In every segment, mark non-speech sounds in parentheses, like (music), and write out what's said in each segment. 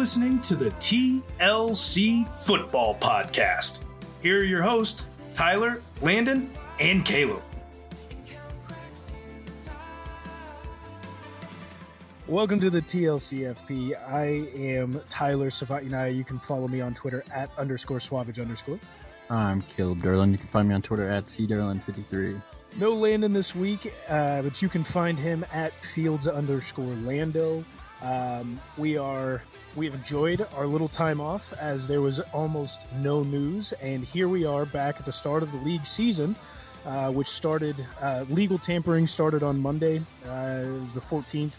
You're listening to the TLC Football Podcast. Here are your hosts, Tyler, Landon, and Caleb. Welcome to the TLCFP. I am Tyler Savatinaya. You can follow me on Twitter at underscore suavage underscore. I'm Caleb Derlin. You can find me on Twitter at cderlin53. No Landon this week, uh, but you can find him at fields underscore Lando. Um, we are we have enjoyed our little time off as there was almost no news, and here we are back at the start of the league season, uh, which started uh, legal tampering started on Monday, uh, it was the 14th.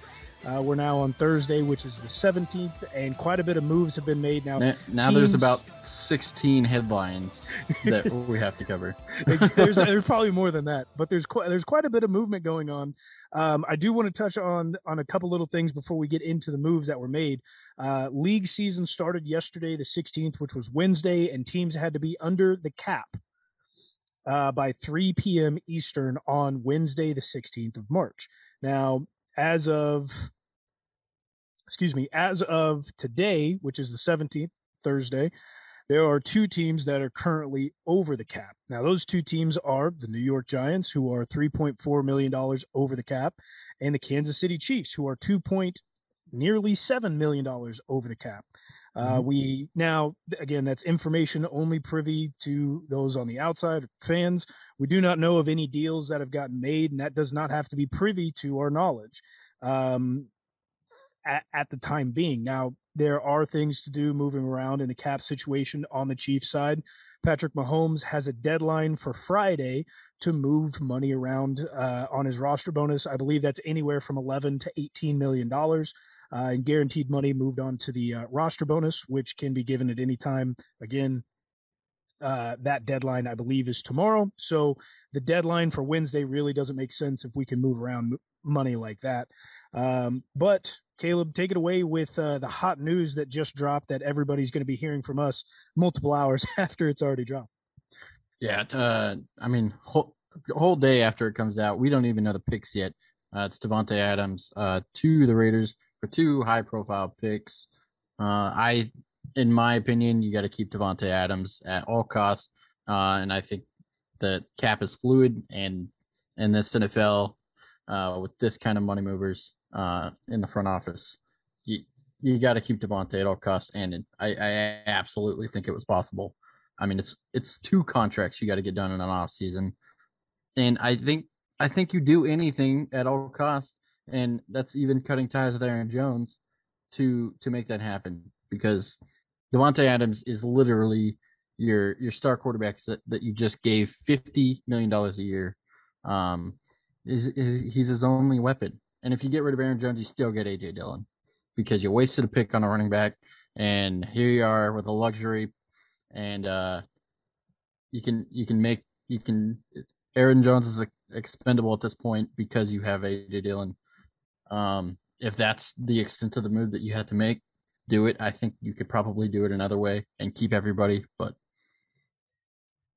Uh, we're now on Thursday, which is the 17th, and quite a bit of moves have been made now. Now, now there's about 16 headlines that (laughs) we have to cover. there's, (laughs) there's, probably more than that, but there's quite there's quite a bit of movement going on. Um, I do want to touch on on a couple little things before we get into the moves that were made. Uh, league season started yesterday, the 16th, which was Wednesday, and teams had to be under the cap uh, by 3 p.m. Eastern on Wednesday, the 16th of March. Now, as of excuse me, as of today, which is the 17th, Thursday, there are two teams that are currently over the cap. Now, those two teams are the New York Giants, who are $3.4 million over the cap, and the Kansas City Chiefs, who are 2. Point, nearly $7 million over the cap. Uh, mm-hmm. we now again that's information only privy to those on the outside fans. We do not know of any deals that have gotten made, and that does not have to be privy to our knowledge um, at, at the time being. Now there are things to do moving around in the cap situation on the Chiefs side. Patrick Mahomes has a deadline for Friday to move money around uh, on his roster bonus. I believe that's anywhere from 11 to 18 million dollars uh, and guaranteed money moved on to the uh, roster bonus, which can be given at any time. Again, uh, that deadline, I believe, is tomorrow. So the deadline for Wednesday really doesn't make sense if we can move around money like that. Um, but Caleb, take it away with uh, the hot news that just dropped that everybody's going to be hearing from us multiple (laughs) hours after it's already dropped. Yeah, uh, I mean, whole, whole day after it comes out, we don't even know the picks yet. Uh, it's Davante Adams uh, to the Raiders for two high profile picks. Uh, I, in my opinion, you got to keep Davante Adams at all costs. Uh, and I think the cap is fluid, and in this NFL, uh, with this kind of money movers uh, in the front office, you you got to keep Davante at all costs. And it, I, I absolutely think it was possible. I mean, it's it's two contracts you got to get done in an off season, and I think I think you do anything at all costs and that's even cutting ties with Aaron Jones to to make that happen because Davante Adams is literally your your star quarterbacks that, that you just gave fifty million dollars a year. Um, is, is he's his only weapon, and if you get rid of Aaron Jones, you still get AJ Dillon because you wasted a pick on a running back, and here you are with a luxury, and uh, you can you can make you can Aaron Jones is expendable at this point because you have AJ Dillon um, if that's the extent of the move that you had to make, do it. I think you could probably do it another way and keep everybody, but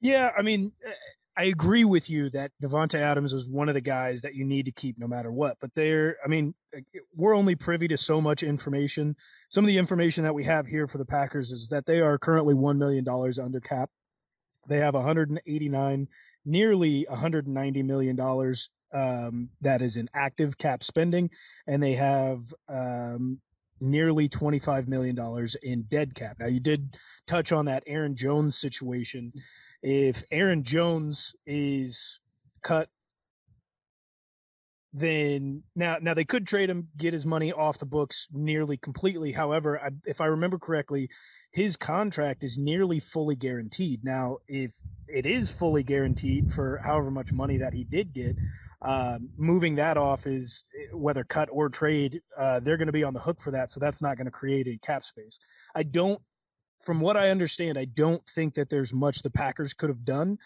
yeah, I mean, eh, I agree with you that Davante Adams is one of the guys that you need to keep no matter what. But they're, I mean, eh, we're only privy to so much information. Some of the information that we have here for the Packers is that they are currently $1 million under cap. They have 189, nearly 190 million dollars um, that is in active cap spending, and they have um, nearly $25 million in dead cap. Now, you did touch on that Aaron Jones situation. If Aaron Jones is cut then now now they could trade him, get his money off the books nearly completely. However, I, if I remember correctly, his contract is nearly fully guaranteed. Now, if it is fully guaranteed for however much money that he did get, um, moving that off is eh, whether cut or trade, uh, they're going to be on the hook for that. So that's not going to create a cap space. I don't from what I understand, I don't think that there's much the Packers could have done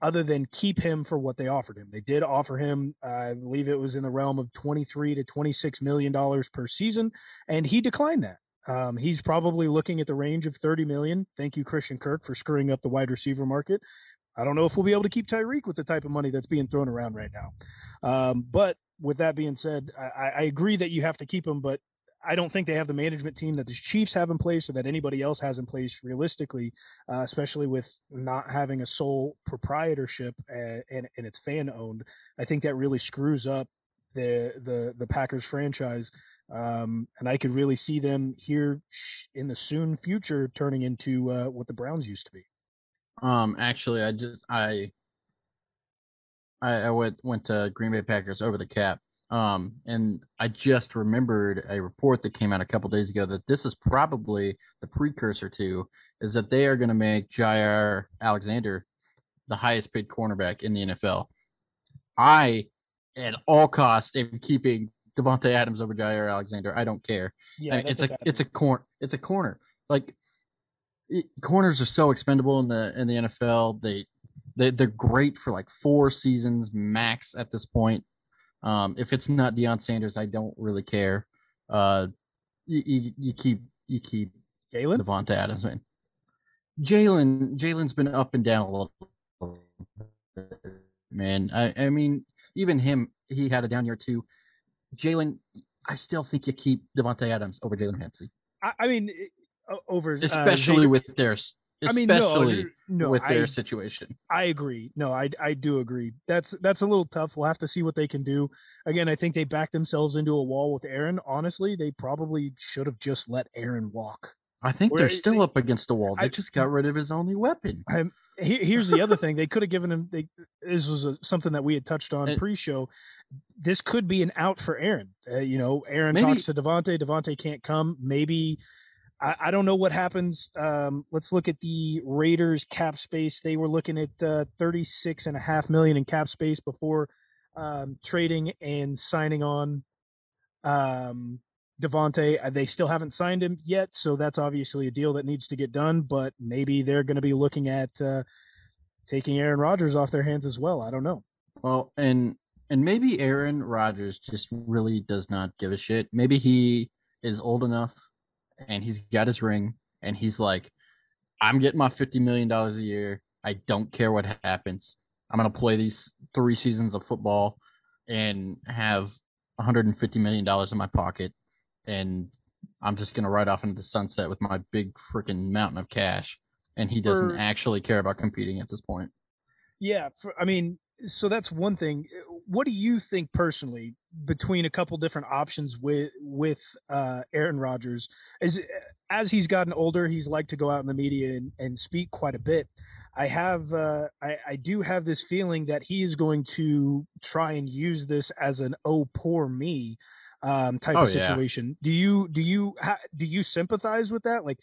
other than keep him for what they offered him. They did offer him, I believe it was in the realm of 23 to 26 million dollars per season, and he declined that. Um, he's probably looking at the range of 30 million. Thank you, Christian Kirk, for screwing up the wide receiver market. I don't know if we'll be able to keep Tyreek with the type of money that's being thrown around right now. Um, but with that being said, I, I agree that you have to keep him, but I don't think they have the management team that the Chiefs have in place or that anybody else has in place realistically, uh, especially with not having a sole proprietorship and, and, and it's fan owned. I think that really screws up the the the Packers franchise, um, and I could really see them here in the soon future turning into uh, what the Browns used to be. Um, actually, I just I I, I went went to Green Bay Packers over the cap. Um, and I just remembered a report that came out a couple days ago that this is probably the precursor to is that they are going to make Jaire Alexander the highest paid cornerback in the NFL. I at all costs am keeping Davante Adams over Jaire Alexander. I don't care. Yeah, I mean, it's a, a it's a corner. It's a corner. Like corners are so expendable in the in the NFL. They they they're great for like four seasons max at this point. Um, if it's not Deion Sanders, I don't really care. Uh, you, you, you keep you keep Jalen Davante Adams, man. Jalen Jalen's been up and down a little. Man, I I mean, even him, he had a down year too. Jalen, I still think you keep Davante Adams over Jalen Ramsey. I, I, mean, over especially uh, with theirs. I mean, no, no, with their I, situation. I agree. No, I I do agree. That's that's a little tough. We'll have to see what they can do. Again, I think they backed themselves into a wall with Aaron. Honestly, they probably should have just let Aaron walk. I think they're still they, up against the wall. They I, just got rid of his only weapon. I, here's the other thing: they could have given him. They, this was a, something that we had touched on pre-show. This could be an out for Aaron. Uh, you know, Aaron maybe, talks to Davante. Davante can't come. Maybe I, I don't know what happens. Um, let's look at the Raiders cap space. They were looking at uh, 36 and a half million in cap space before um, trading and signing on um, Davante. Uh, they still haven't signed him yet, so that's obviously a deal that needs to get done. But maybe they're going to be looking at uh, taking Aaron Rodgers off their hands as well. I don't know. Well, and and maybe Aaron Rodgers just really does not give a shit. Maybe he is old enough and he's got his ring and he's like, I'm getting my $50 million a year. I don't care what happens. I'm going to play these three seasons of football and have $150 million in my pocket. And I'm just going to ride off into the sunset with my big freaking mountain of cash. And he doesn't For, actually care about competing at this point. Yeah. For, I mean, so that's one thing. What do you think personally between a couple different options with with uh, Aaron Rodgers? As as he's gotten older, he's liked to go out in the media and, and speak quite a bit. I have uh, I, I do have this feeling that he is going to try and use this as an "oh poor me" um, type oh, of situation. Yeah. Do you do you ha, do you sympathize with that? Like,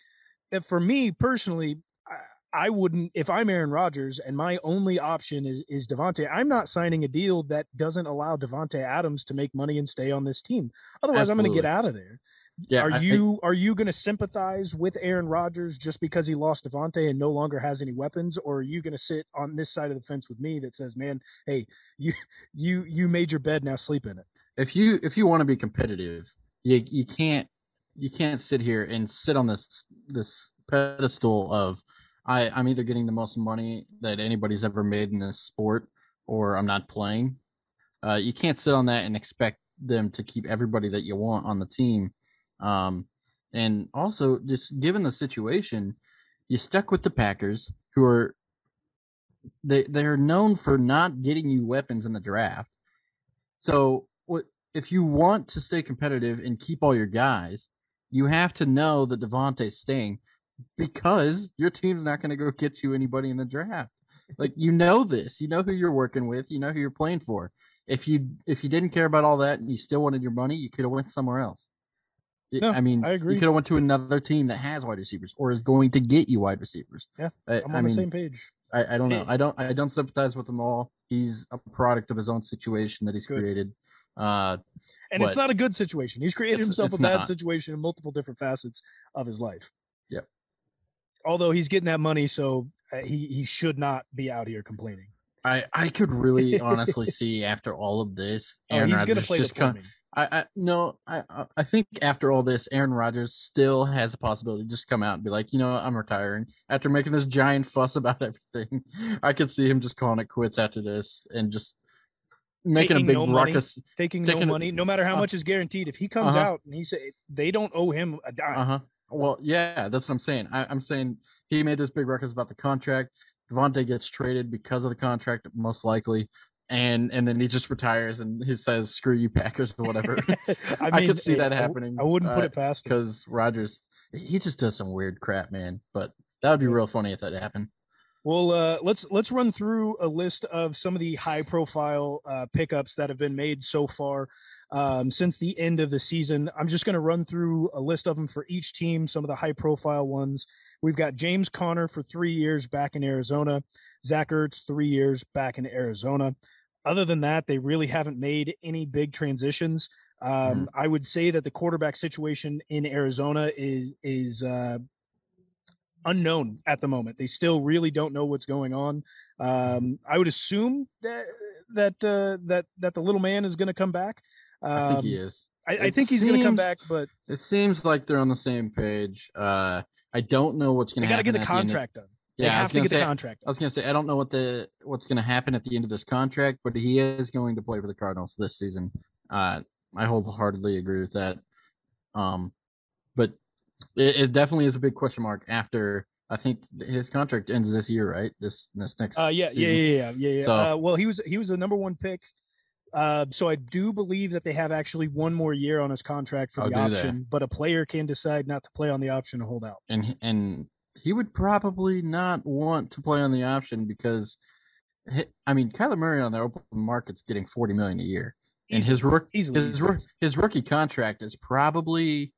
for me personally, I wouldn't if I'm Aaron Rodgers and my only option is is Davante. I'm not signing a deal that doesn't allow Davante Adams to make money and stay on this team. Otherwise, Absolutely. I'm going to get out of there. Yeah, are I, you are you going to sympathize with Aaron Rodgers just because he lost Davante and no longer has any weapons, or are you going to sit on this side of the fence with me that says, "Man, hey, you you you made your bed, now sleep in it." If you if you want to be competitive, you you can't you can't sit here and sit on this this pedestal of I, I'm either getting the most money that anybody's ever made in this sport or I'm not playing. Uh, you can't sit on that and expect them to keep everybody that you want on the team. Um, and also, just given the situation, you stuck with the Packers, who are they they're known for not getting you weapons in the draft. So, what if you want to stay competitive and keep all your guys? You have to know that Davante's staying because your team's not going to go get you anybody in the draft. Like you know this, you know who you're working with, you know who you're playing for. If you if you didn't care about all that and you still wanted your money, you could have went somewhere else. No, I mean, I agree. You could have went to another team that has wide receivers or is going to get you wide receivers. Yeah, I, am on I the mean, same page. I, I don't know. I don't. I don't sympathize with them all. He's a product of his own situation that he's good. created. Uh, and it's not a good situation. He's created himself a bad not. situation in multiple different facets of his life. Although he's getting that money, so uh, he he should not be out here complaining. I I could really (laughs) honestly see after all of this, oh, Aaron oh, he's Rodgers play just come. I, I no, I I think after all this, Aaron Rodgers still has a possibility to just come out and be like, you know, I'm retiring after making this giant fuss about (laughs) everything. I could see him just calling it quits after this and just making a big no money. ruckus. taking, taking no money, no matter how uh, much is guaranteed. If he comes uh-huh. out and he say they don't owe him a dime, Uh huh. Well, yeah, that's what I'm saying. I, I'm saying he made this big ruckus about the contract. Davante gets traded because of the contract, most likely, and and then he just retires and he says, "Screw you, (laughs) Packers," or whatever. (laughs) I could see that happening, I wouldn't put uh, it past because Rodgers, he just does some weird crap, man. But that would be real funny if that happened. Well, uh, let's let's run through a list of some of the high profile uh, pickups that have been made so far um, since the end of the season. I'm just going to run through a list of them for each team. Some of the high profile ones. We've got James Conner for three years back in Arizona. Zach Ertz three years back in Arizona. Other than that, they really haven't made any big transitions. Um, I would say that the quarterback situation in Arizona is is uh, unknown at the moment. They still really don't know what's going on. Um, I would assume that that uh, that that the little man is going to come back. Um, I think he is. I, I think he's going to come back, but It seems like they're on the same page. Uh, I don't know what's going they to got to get the at end of- contract done. They yeah, I was have to gonna get the say- contract. I was gonna say I don't know what the what's gonna happen at the end of this contract, but he is going to play for the Cardinals this season. Uh, I wholeheartedly agree with that. Um, but it, it definitely is a big question mark after I think his contract ends this year, right? This this next. Uh, yeah, yeah, yeah, yeah, yeah. yeah. So- uh, well, he was he was the number one pick. Uh, so I do believe that they have actually one more year on his contract for Oh, the do they? option, but a player can decide not to play on the option and hold out. and and he would probably not want to play on the option because, I mean, Kyler Murray on the open market's getting forty million a year, and Easily, his rook easily, his, easily. his rookie contract is probably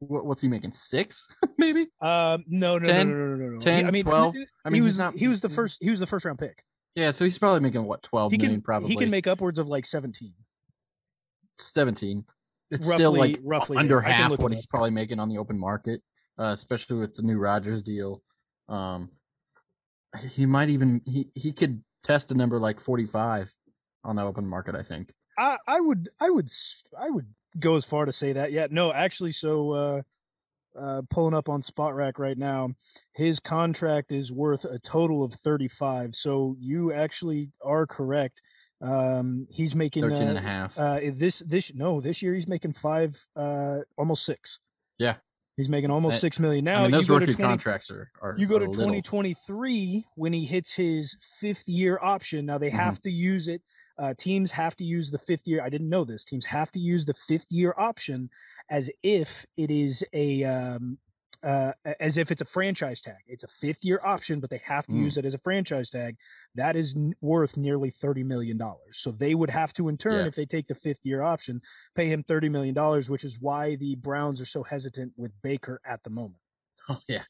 what, what's he making six (laughs) maybe Um, no, no, 10, no, no, no, no, no. He- 10, I mean, 12. I mean he was not he was the first he was the first round pick. Yeah so he's probably making what twelve He million can probably he can make upwards of like seventeen. seventeen. It's roughly, still like roughly under there. Half what he's probably making on the open market, uh, especially with the new Rodgers deal. Um, he might even he he could test a number like forty five on the open market. I think. I, I would I would I would go as far to say that. Yeah, no, actually, so uh, uh, pulling up on Spotrac right now, his contract is worth a total of thirty five. So you actually are correct. Um, he's making 13 and uh, a half. uh, this this no this year he's making five uh almost six. Yeah. he's making almost That- six million now. I mean, those rookie 20 contracts are, are you go to little. 2023 when he hits his fifth year option. Now they Mm-hmm. have to use it. Uh, teams have to use the fifth year. I didn't know this. Teams have to use the fifth year option as if it is a um, uh, as if it's a franchise tag. It's a fifth year option, but they have to Mm. use it as a franchise tag. That is n- worth nearly thirty million dollars. So they would have to, in turn, Yeah. if they take the fifth year option, pay him thirty million dollars, which is why the Browns are so hesitant with Baker at the moment. (laughs) Oh yeah,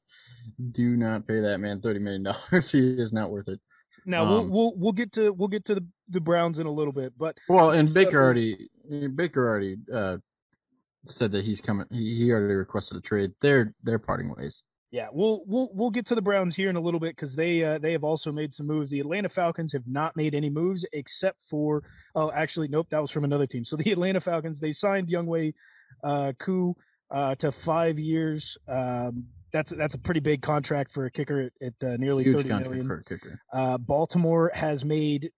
do not pay that man thirty million dollars. (laughs) he is not worth it. Now we'll Um, we'll we'll get to we'll get to the, the Browns in a little bit, but Well, and Baker already Baker already uh, said that he's coming. He, he already requested a trade. They're they're parting ways. yeah, we'll we'll we'll get to the Browns here in a little bit because they uh, they have also made some moves. The Atlanta Falcons have not made any moves except for oh actually nope that was from another team. So the (laughs) Atlanta Falcons they signed Younghoe uh, Koo uh, to five years. Um, that's that's a pretty big contract for a kicker at, at uh, nearly Huge thirty contract million. for a kicker. Uh, Baltimore has made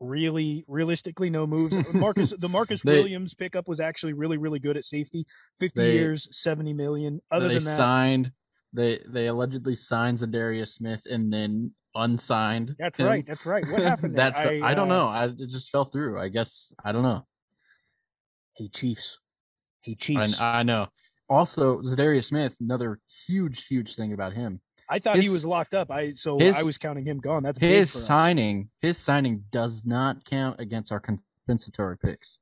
really realistically no moves. (laughs) Marcus the Marcus They- Williams pickup was actually really really good at safety. 50 They- years, 70 million. Other they than that, signed. They they allegedly signed Za'Darius Smith and then unsigned. that's him. right. That's right. What happened? (laughs) That's I, don't uh, know. I it just fell through. I guess I don't know. Hey Chiefs. Hey Chiefs. I, I know. Also, Za'Darius Smith, another huge, huge thing about him. I thought he was locked up. I so his- I was counting him gone. That's His signing, his signing does not count against our compensatory picks.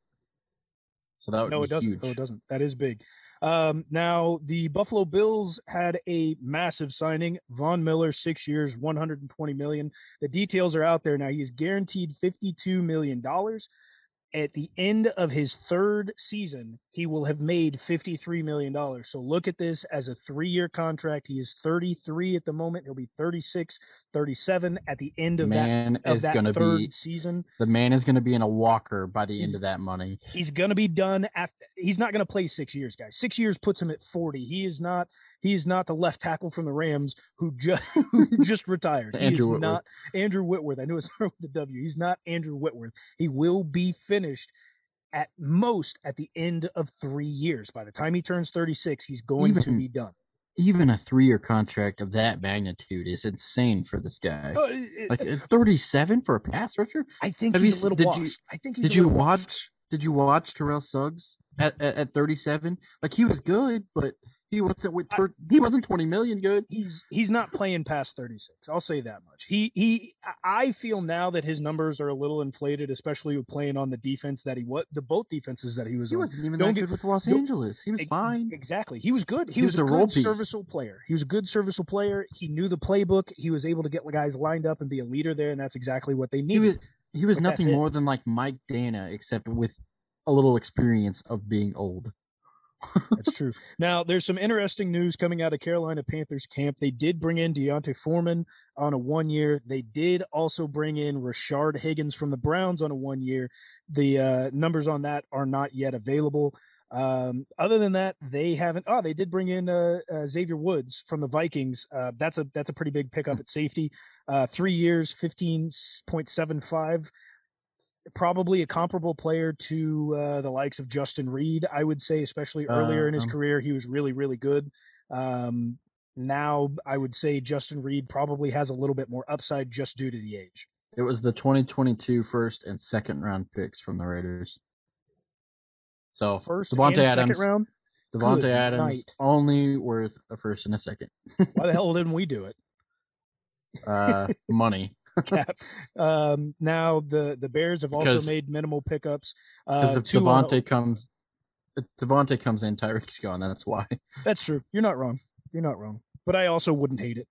So that would No, it doesn't. huge. No, it doesn't. That is big. Um, now the Buffalo Bills had a massive signing. Von Miller, six years, 120 million. The details are out there now. He's guaranteed 52 million dollars. At the end of his third season, he will have made $53 million. So look at this as a three year contract. He is 33 at the moment. He'll be 36, 37 at the end of man that, of is that gonna third be season. the man is gonna be in a walker by the He's- end of that money. He's going to be done after. He's not going to play six years, guys. Six years puts him at 40. He is not. He is not the left tackle from the Rams who just (laughs) who just retired. He Andrew is Whitworth. not Andrew Whitworth. I knew it started (laughs) with the W. He's not Andrew Whitworth. He will be finished at most at the end of three years. By the time he turns 36, he's going to be done. Even a three year contract of that magnitude is insane for this guy. It- Like uh, 37 for a pass rusher? I think have he's you a little did you- washed. I think he's Did you washed. watch did you watch Terrell Suggs at, at, at 37? Like he was good, but he wasn't with I- he wasn't 20 million good. he's he's not playing past 36 i'll say that much he he i feel now that his numbers are a little inflated especially with playing on the defense that he what the both defenses that he was He on wasn't even Don't that get- good with Los Angeles. He was Ex- fine. exactly he was good he, He was, was a a role good piece. serviceable player he was a good serviceable player he knew the playbook he was able to get guys lined up and be a leader there and that's exactly what they He needed was he was nothing more than like Mike Danna, except with a little experience of being old. That's true. Now, there's some interesting news coming out of Carolina Panthers camp. They did bring in D'Onta Foreman on a one year. They did also bring in Rashard Higgins from the Browns on a one year. The uh, numbers on that are not yet available. Um, other than that, they haven't. Oh, they did bring in uh, uh, Xavier Woods from the Vikings. Uh, that's a that's a pretty big pickup at safety. Uh, three years, fifteen point seven five probably a comparable player to uh, the likes of Justin Reid, I would say, especially earlier in his Um, career. He was really, really good. Um, now, I would say Justin Reid probably has a little bit more upside just due to the age. It was the 2022 first and second round picks from the Raiders. So First Davante and Adams, second round. Davante Good Adams night. only worth a first and a second. Why the hell (laughs) didn't we do it? Uh, money (laughs) Cap. Um, now the the Bears have also Because- made minimal pickups. because Uh, Davante comes, Davante comes in, Tyreek's gone. That's why. That's true. You're not wrong. You're not wrong. But I also wouldn't hate it.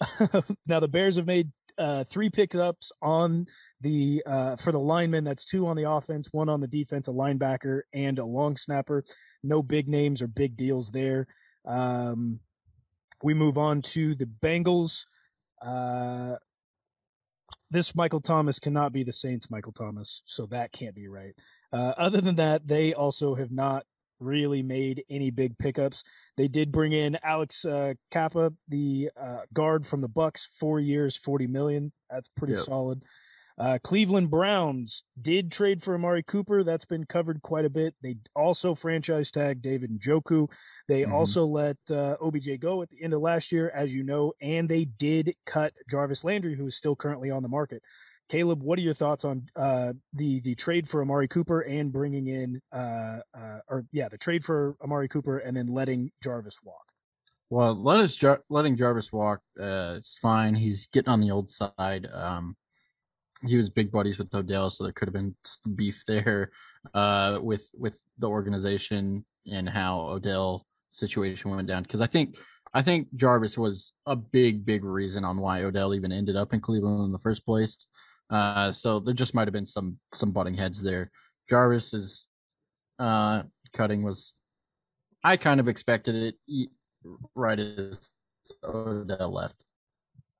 (laughs) now the Bears have made uh, three pickups on the uh, for the linemen. That's two on the offense, one on the defense, a linebacker and a long snapper. No big names or big deals there. Um, we move on to the Bengals. Uh, this Michael Thomas cannot be the Saints Michael Thomas, so that can't be right. Uh, other than that, they also have not really made any big pickups. They did bring in Alex uh, Cappa, the uh, guard from the Bucks, four years, forty million. That's pretty Yep. solid. Uh, Cleveland Browns did trade for Amari Cooper. That's been covered quite a bit. They also franchise tag David Njoku. They Mhm. also let uh, OBJ go at the end of last year, as you know, and they did cut Jarvis Landry, who is still currently on the market. Caleb, what are your thoughts on uh, the the trade for Amari Cooper and bringing in, uh, uh, or yeah, the trade for Amari Cooper and then letting Jarvis walk? Well, let us Jar- letting Jarvis walk. Uh, it's fine. He's getting on the old side. Um, he was big buddies with Odell, so there could have been beef there uh, with with the organization and how Odell situation went down. Because I think I think Jarvis was a big big reason on why Odell even ended up in Cleveland in the first place. Uh, so there just might have been some some butting heads there. Jarvis's uh, cutting was I kind of expected it right as Odell left.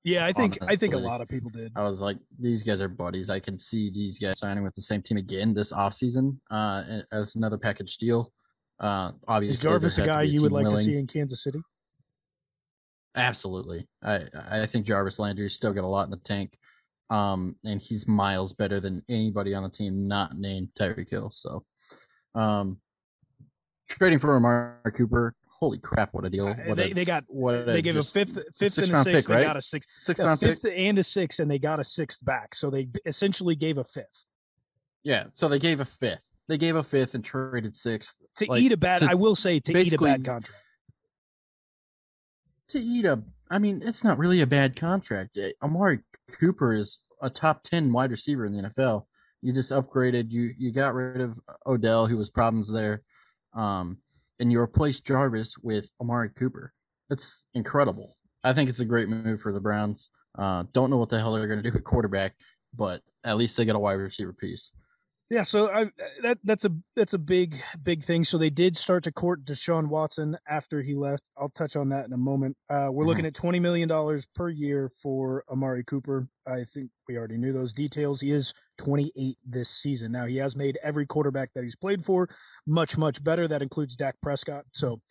Yeah, I think I think a lot of people did. I was like, these guys are buddies. I can see these guys signing with the same team again this offseason uh, as another package deal. Uh, obviously, Is Jarvis a guy you would like to see in Kansas City? Absolutely. I I think Jarvis Landry's still got a lot in the tank. Um, and he's miles better than anybody on the team not named Tyreek Hill. So um trading for Amari Cooper, holy crap, what a deal. What they, a, they got what they gave a fifth fifth and a sixth. pick, they right? got a sixth, sixth a round pick. and a sixth, and they got a sixth back. So they essentially gave a fifth Yeah, so they gave a fifth. They gave a fifth and traded sixth to Like, eat a bad. to I will say to eat a bad contract. to eat a. I mean, it's not really a bad contract. Eh, Amari Cooper is a top ten wide receiver in the NFL. You just upgraded. You you got rid of Odell, who was problems there, um, and you replaced Jarvis with Amari Cooper. That's incredible. I think it's a great move for the Browns. Uh, don't know what the hell they're going to do at quarterback, but at least they got a wide receiver piece. Yeah, so I, that that's a that's a big big thing. So they did start to court Deshaun Watson after he left. I'll touch on that in a moment. Uh, we're mm-hmm. looking at twenty million dollars per year for Amari Cooper. I think we already knew those details. He is twenty eight this season. Now he has made every quarterback that he's played for much much better. That includes Dak Prescott. So.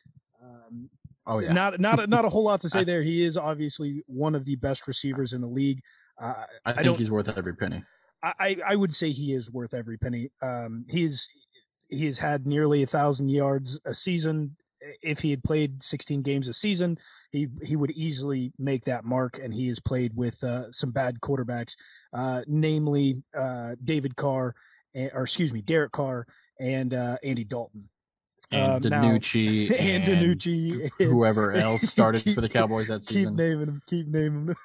Um, Oh yeah, not not (laughs) not a whole lot to say there. He is obviously one of the best receivers in the league. Uh, I think I he's worth every penny. I, I would say he is worth every penny. Um, he's he's had nearly a thousand yards a season. If he had played 16 games a season, he he would easily make that mark. And he has played with uh, some bad quarterbacks, uh, namely uh, David Carr, or excuse me, Derek Carr and uh, Andy Dalton and uh, DiNucci now, (laughs) and, and DiNucci, whoever (laughs) else started keep, for the Cowboys that season. Keep naming them, keep naming them.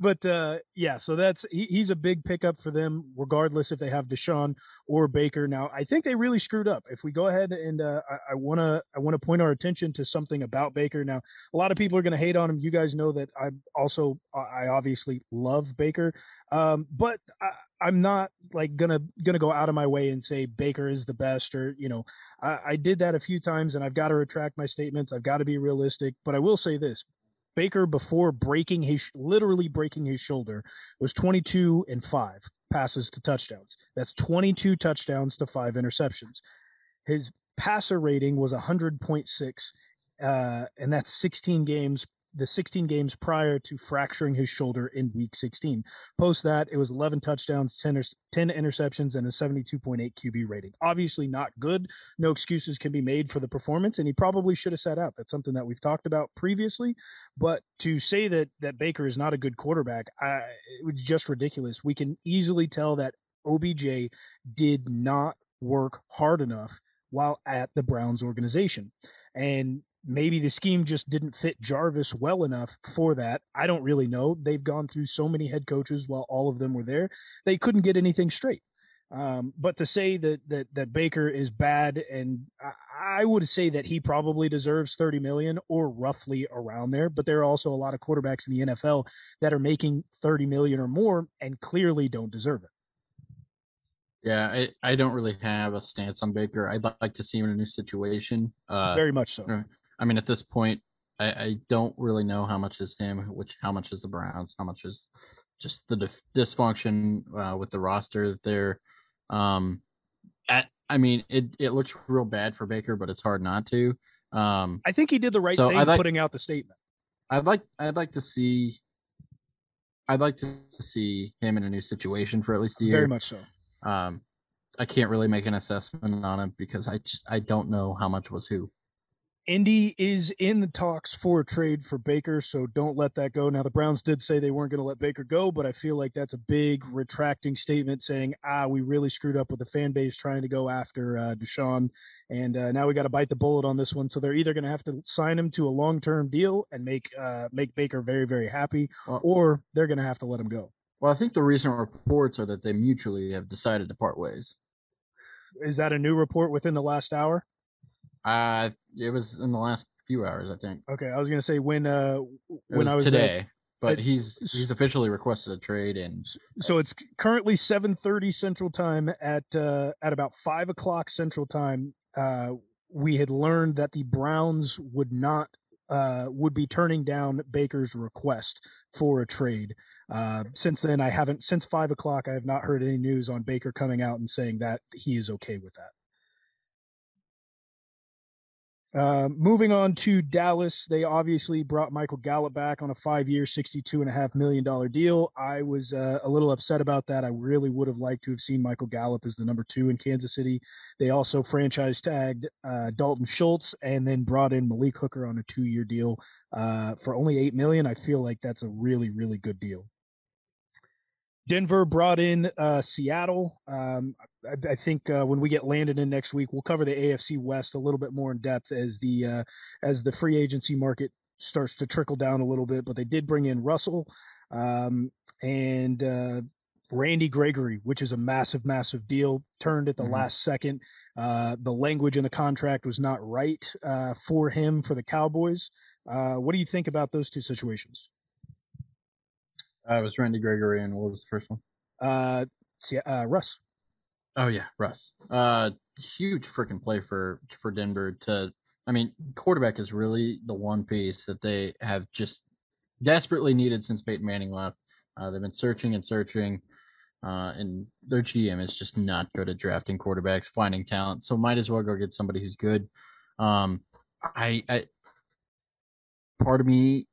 but uh, yeah, so that's he, he's a big pickup for them, regardless if they have Deshaun or Baker. Now, I think they really screwed up. If we go ahead and uh, I want to, I want to point our attention to something about Baker. Now, a lot of people are going to hate on him. You guys know that I also, I obviously love Baker, um, but. I, I'm not like gonna gonna go out of my way and say Baker is the best or you know I, I did that a few times and I've got to retract my statements. I've got to be realistic, but I will say this: Baker before breaking his literally breaking his shoulder was 22 and five passes to touchdowns. That's 22 touchdowns to five interceptions. His passer rating was 100.6 uh, and that's 16 games the 16 games prior to fracturing his shoulder in week 16. Post that, it was 11 touchdowns, 10, 10 interceptions, and a 72.8 QB rating. Obviously, not good. No excuses can be made for the performance, and he probably should have sat out. That's something that we've talked about previously. But to say that that Baker is not a good quarterback, I, it was just ridiculous. We can easily tell that OBJ did not work hard enough while at the Browns organization. And maybe the scheme just didn't fit Jarvis well enough for that. I don't really know. They've gone through so many head coaches while all of them were there. They couldn't get anything straight. Um, but to say that that that Baker is bad, and I, I, would say that he probably deserves 30 million or roughly around there. But there are also a lot of quarterbacks in the NFL that are making 30 million or more and clearly don't deserve it. Yeah, I, I don't really have a stance on Baker. I'd like to see him in a new situation. Uh, Very much so. I mean, at this point, I, I don't really know how much is him, which how much is the Browns, how much is just the dif- dysfunction uh, with the roster there. Um, at, I mean, it it looks real bad for Baker, but it's hard not to. Um, I think he did the right so thing like, putting out the statement. I'd like I'd like to see I'd like to see him in a new situation for at least a year. Very much so. Um, I can't really make an assessment on him because I just I don't know how much was who. Indy is in the talks for a trade for Baker, so don't let that go. Now, the Browns did say they weren't going to let Baker go, but I feel like that's a big retracting statement saying, ah, we really screwed up with the fan base trying to go after uh, Deshaun. And uh, now we got to bite the bullet on this one. So they're either going to have to sign him to a long term deal and make, uh, make Baker very, very happy, well, or they're going to have to let him go. Well, I think the recent reports are that they mutually have decided to part ways. Is that a new report within the last hour? Uh, it was in the last few hours, I think. Okay, I was gonna say when uh when was I was today, at, but at, he's he's officially requested a trade, and so it's currently seven thirty Central Time at uh at about five o'clock Central Time. Uh, we had learned that the Browns would not uh, would be turning down Baker's request for a trade. Uh, since then, I haven't since five o'clock. I have not heard any news on Baker coming out and saying that he is okay with that. Uh, moving on to Dallas, they obviously brought Michael Gallup back on a five-year, sixty-two and a half million dollar deal. I was uh, a little upset about that. I really would have liked to have seen Michael Gallup as the number two in Kansas City. They also franchise tagged uh, Dalton Schultz and then brought in Malik Hooker on a two-year deal uh, for only eight million. I feel like that's a really, really good deal. Denver brought in uh, Seattle. Um, I, I, think uh, when we get Landon in next week, we'll cover the AFC West a little bit more in depth as the uh, as the free agency market starts to trickle down a little bit. But they did bring in Russell um, and uh, Randy Gregory, which is a massive, massive deal. Turned at the mm-hmm. last second. Uh, the language in the contract was not right uh, for him for the Cowboys. what do you think about those two situations? Uh, it was Randy Gregory, and what was the first one? Uh, see, uh, Russ. Oh yeah, Russ. Uh, huge freaking play for for Denver to. I mean, quarterback is really the one piece that they have just desperately needed since Peyton Manning left. Uh, they've been searching and searching, uh, and their GM is just not good at drafting quarterbacks, finding talent. So might as well go get somebody who's good. Um, I, I part of me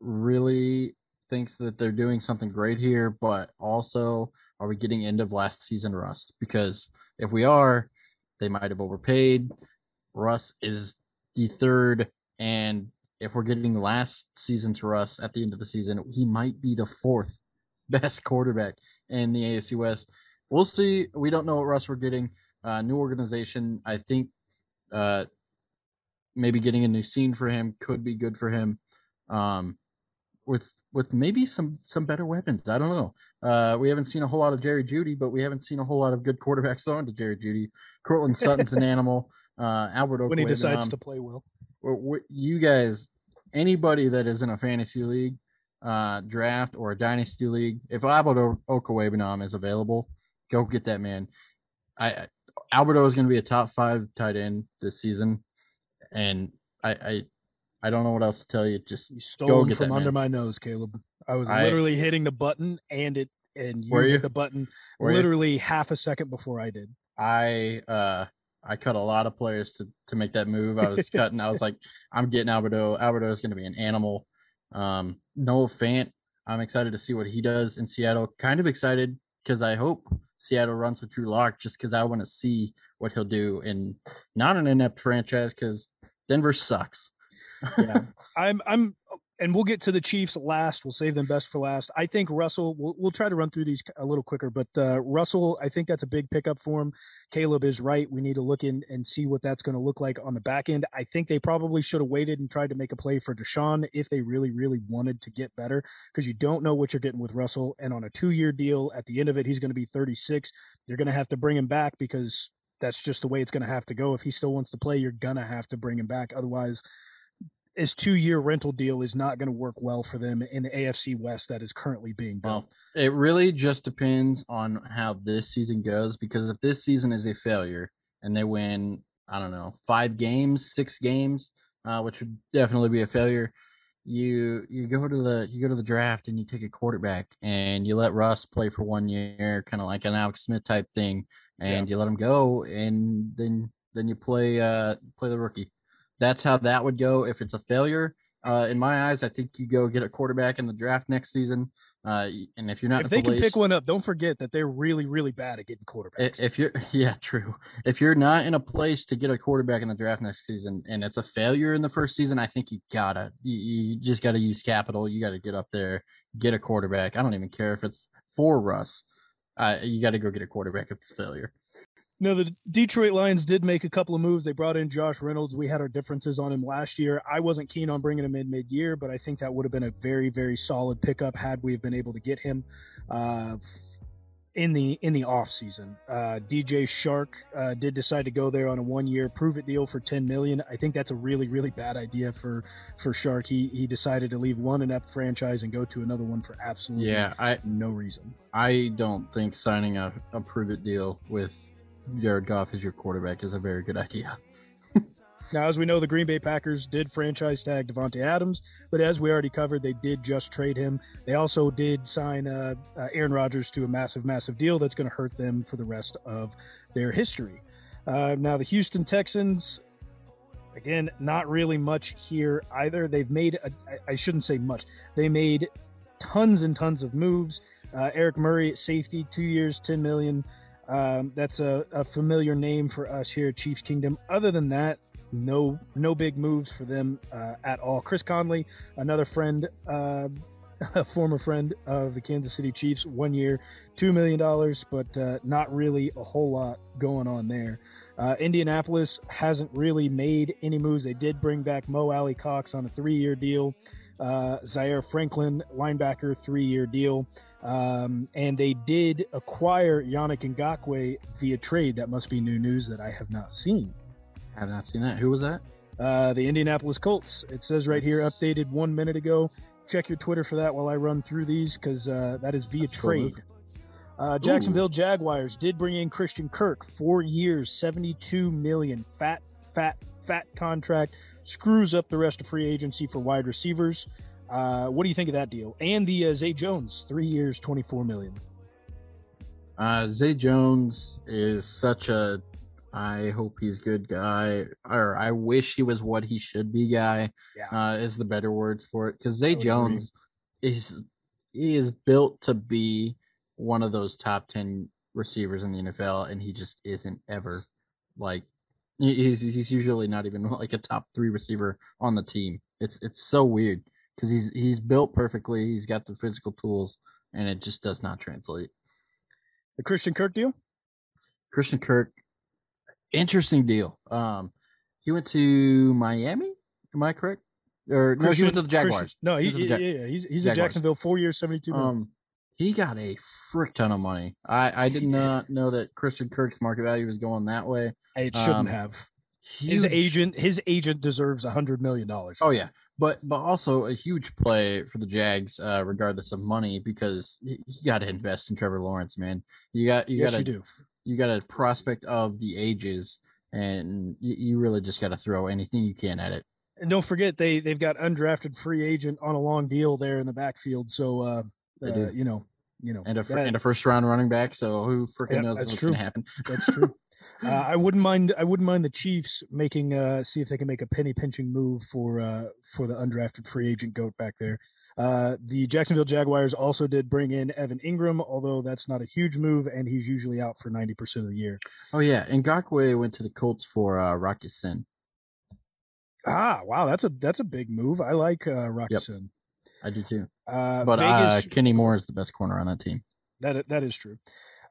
really thinks that they're doing something great here, but also are we getting end of last season rust? Because if we are, they might have overpaid. Russ is the third, and if we're getting last season to Russ at the end of the season, he might be the fourth (laughs) best quarterback in the AFC West. We'll see. We don't know what Russ we're getting. Uh, new organization. I think uh, maybe getting a new scene for him could be good for him. Um, with with maybe some some better weapons. I don't know. Uh, we haven't seen a whole lot of Jerry Jeudy, but we haven't seen a whole lot of good quarterbacks throwing to Jerry Jeudy. Courtland Sutton's an (laughs) animal. Uh, Albert when he decides to play well. You guys, anybody that is in a fantasy league, uh, draft or a dynasty league, if Albert Okwuegbunam is available, go get that man. I Alberto is going to be a top five tight end this season, and I, I I don't know what else to tell you. Just you stole from that, under man. my nose, Caleb. I was I, literally hitting the button and it and you hit you? the button were literally you? half a second before I did. I uh I cut a lot of players to to make that move. I was cutting. I was like, (laughs) I'm getting Alberto. Alberto is going to be an animal. Um, Noah Fant. I'm excited to see what he does in Seattle. Kind of excited because I hope Seattle runs with Drew Lock just because I want to see what he'll do in not an inept franchise because Denver sucks yeah, (laughs) I'm I'm and we'll get to the Chiefs last. We'll save them best for last. I think Russell. We'll, we'll try to run through these a little quicker, but uh, Russell, I think that's a big pickup for him. Caleb is right. We need to look in and see what that's going to look like on the back end. I think they probably should have waited and tried to make a play for Deshaun if they really, really wanted to get better, because you don't know what you're getting with Russell. And on a two-year deal, at the end of it, he's going to be 36. You're going to have to bring him back because that's just the way it's going to have to go. If he still wants to play, you're going to have to bring him back. Otherwise his two year rental deal is not going to work well for them in the AFC West that is currently being built. Well, it really just depends on how this season goes because if this season is a failure and they win, I don't know, five games, six games, uh, which would definitely be a failure. You you go to the you go to the draft and you take a quarterback and you let Russ play for one year, kind of like an Alex Smith type thing, and yeah. you let him go, and then then you play uh play the rookie that's how that would go if it's a failure. Uh, in my eyes, I think you go get a quarterback in the draft next season. Uh, and if you're not, if they place, can pick one up, don't forget that they're really, really bad at getting quarterbacks. If you're, (laughs) yeah, true. If you're not in a place to get a quarterback in the draft next season, and it's a failure in the first season, I think you gotta, you, you just gotta use capital. You gotta get up there, get a quarterback. I don't even care if it's for Russ. Uh, you got to go get a quarterback if it's failure. No, the Detroit Lions did make a couple of moves. They brought in Josh Reynolds. We had our differences on him last year. I wasn't keen on bringing him in mid-year, but I think that would have been a very, very solid pickup had we have been able to get him uh, in the in the off season. Uh, DJ Chark uh, did decide to go there on a one-year prove-it deal for 10 million. I think that's a really, really bad idea for for Chark. He he decided to leave one inept franchise and go to another one for absolutely yeah, I, no reason. I don't think signing a, a prove-it deal with Jared Goff as your quarterback is a very good idea. (laughs) now, as we know, the Green Bay Packers did franchise tag Davante Adams, but as we already covered, they did just trade him. They also did sign uh, uh, Aaron Rodgers to a massive, massive deal that's going to hurt them for the rest of their history. Uh, now, the Houston Texans, again, not really much here either. They've made, I shouldn't say much, they made tons and tons of moves. Uh, Eric Murray at safety, two years, 10 million. Um, that's a, a, familiar name for us here at Chiefs Kingdom. Other than that, no no big moves for them uh, at all. Chris Conley, another friend, uh, (laughs) a former friend of the Kansas City Chiefs, one year, two million dollars, but uh, not really a whole lot going on there. Uh, Indianapolis hasn't really made any moves. They did bring back Mo Alie-Cox on a three-year deal. Uh, Zaire Franklin, linebacker, three-year deal. Um, and they did acquire Yannick Ngakoue via trade. That must be new news that I have not seen. I have not seen that. Who was that? Uh, the Indianapolis Colts. It says right here, updated one minute ago. Check your Twitter for that while I run through these because uh, that is via That's trade. Cool Uh, Jacksonville Jaguars did bring in Christian Kirk, four years, 72 million, fat, fat, fat contract. Screws up the rest of free agency for wide receivers. Uh, what do you think of that deal? And the uh, Zay Jones, three years, 24 million. Uh, Zay Jones is such a I hope he's good guy, or I wish he was what he should be guy. Yeah. Uh, is the better words for it because Zay Jones is he is built to be one of those top ten receivers in the NFL, and he just isn't ever like he's he's usually not even like a top three receiver on the team. It's it's so weird because he's he's built perfectly. He's got the physical tools, and it just does not translate. The Christian Kirk deal? Christian Kirk, interesting deal. Um, he went to Miami. Am I correct? Or no, he went to the Christian- Jaguars. no, he, He Ja- yeah, he's he's in Jaguars. Jacksonville, four years, 72 million. Um, he got a frick ton of money. I I did not know that Christian Kirk's market value was going that way. it shouldn't um, have. His agent, his agent deserves a hundred million dollars. Oh yeah, but but also a huge play for the Jags, uh, regardless of money, because you got to invest in Trevor Lawrence, man. You got you yes, got you to do. you got a prospect of the ages, and you, you really just got to throw anything you can at it. And don't forget they they've got undrafted free agent on a long deal there in the backfield. So uh, uh you know, you know, and a that- and a first round running back. So who freaking Yep, knows what's true. gonna happen? That's true. (laughs) uh, I wouldn't mind. I wouldn't mind the Chiefs making uh, see if they can make a penny pinching move for uh, for the undrafted free agent goat back there. Uh, the Jacksonville Jaguars also did bring in Evan Engram, although that's not a huge move, and he's usually out for ninety percent of the year. oh yeah, and Ngakoue went to the Colts for uh, Rock Ya-Sin. Ah, wow, that's a that's a big move. I like uh, Rockison. I do too. Uh, But uh, Kenny Moore is the best corner on that team. That that is true.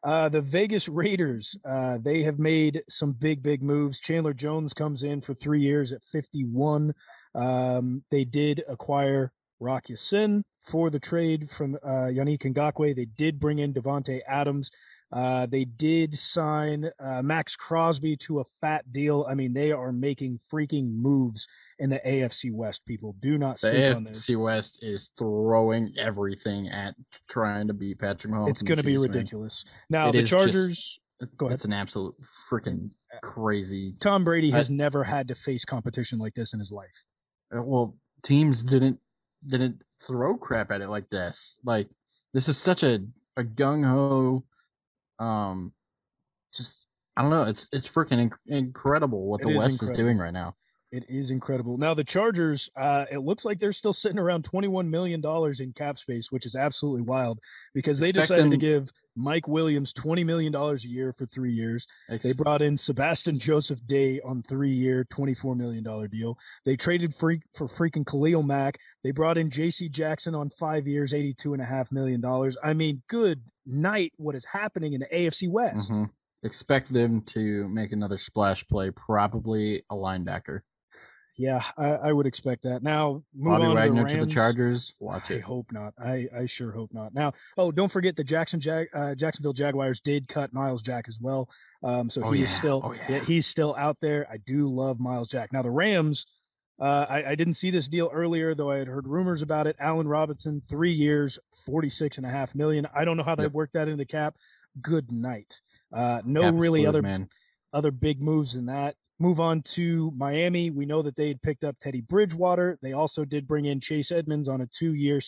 Uh, the Vegas Raiders, uh, they have made some big, big moves. Chandler Jones comes in for three years at 51. Um, they did acquire Rock Sin for the trade from uh, Yannick Ngakoue. They did bring in Davante Adams. Uh, they did sign uh, Maxx Crosby to a fat deal. I mean, they are making freaking moves in the AFC West. People do not The sleep on this. AFC West is throwing everything at trying to beat Patrick Mahomes. It's going to be Chiefs, man. ridiculous. Now It the is just- Chargers. Go ahead. It's an absolute freaking crazy. Tom Brady I- has never had to face competition like this in his life. uh, Well, teams didn't didn't throw crap at it like this. Like this is such a a gung ho, um, just I don't know. It's it's freaking inc- incredible what It the is West is doing right now. It is incredible. Now the Chargers, uh, it looks like they're still sitting around twenty-one million dollars in cap space, which is absolutely wild because they Expect decided to give Mike Williams twenty million dollars a year for three years. They brought in Sebastian Joseph Day on three-year, twenty-four million dollar deal. They traded freak for freaking Khalil Mack. They brought in J.C. Jackson on five years, eighty-two and a half million dollars. I mean, good night. What is happening in the AFC West? Mhm. Expect them to make another splash play, probably a linebacker. Yeah, I, I would expect that. Now, move Bobby on Wagner to to the, the Chargers. Watch it. I hope not. I, I sure hope not. Now, oh, don't forget the Jackson Jag, uh, Jacksonville Jaguars did cut Myles Jack as well. Um, so Oh, he is yeah. still Oh, yeah, he's still out there. I do love Myles Jack. Now the Rams, uh, I, I didn't see this deal earlier, though I had heard rumors about it. Allen Robinson, three years, 46 and a half million. I don't know how they Yep. worked that into the cap. Good night. Uh, no really fluid, other man. other big moves than that. Move on to Miami. We know that they had picked up Teddy Bridgewater. They also did bring in Chase Edmonds on a two-year,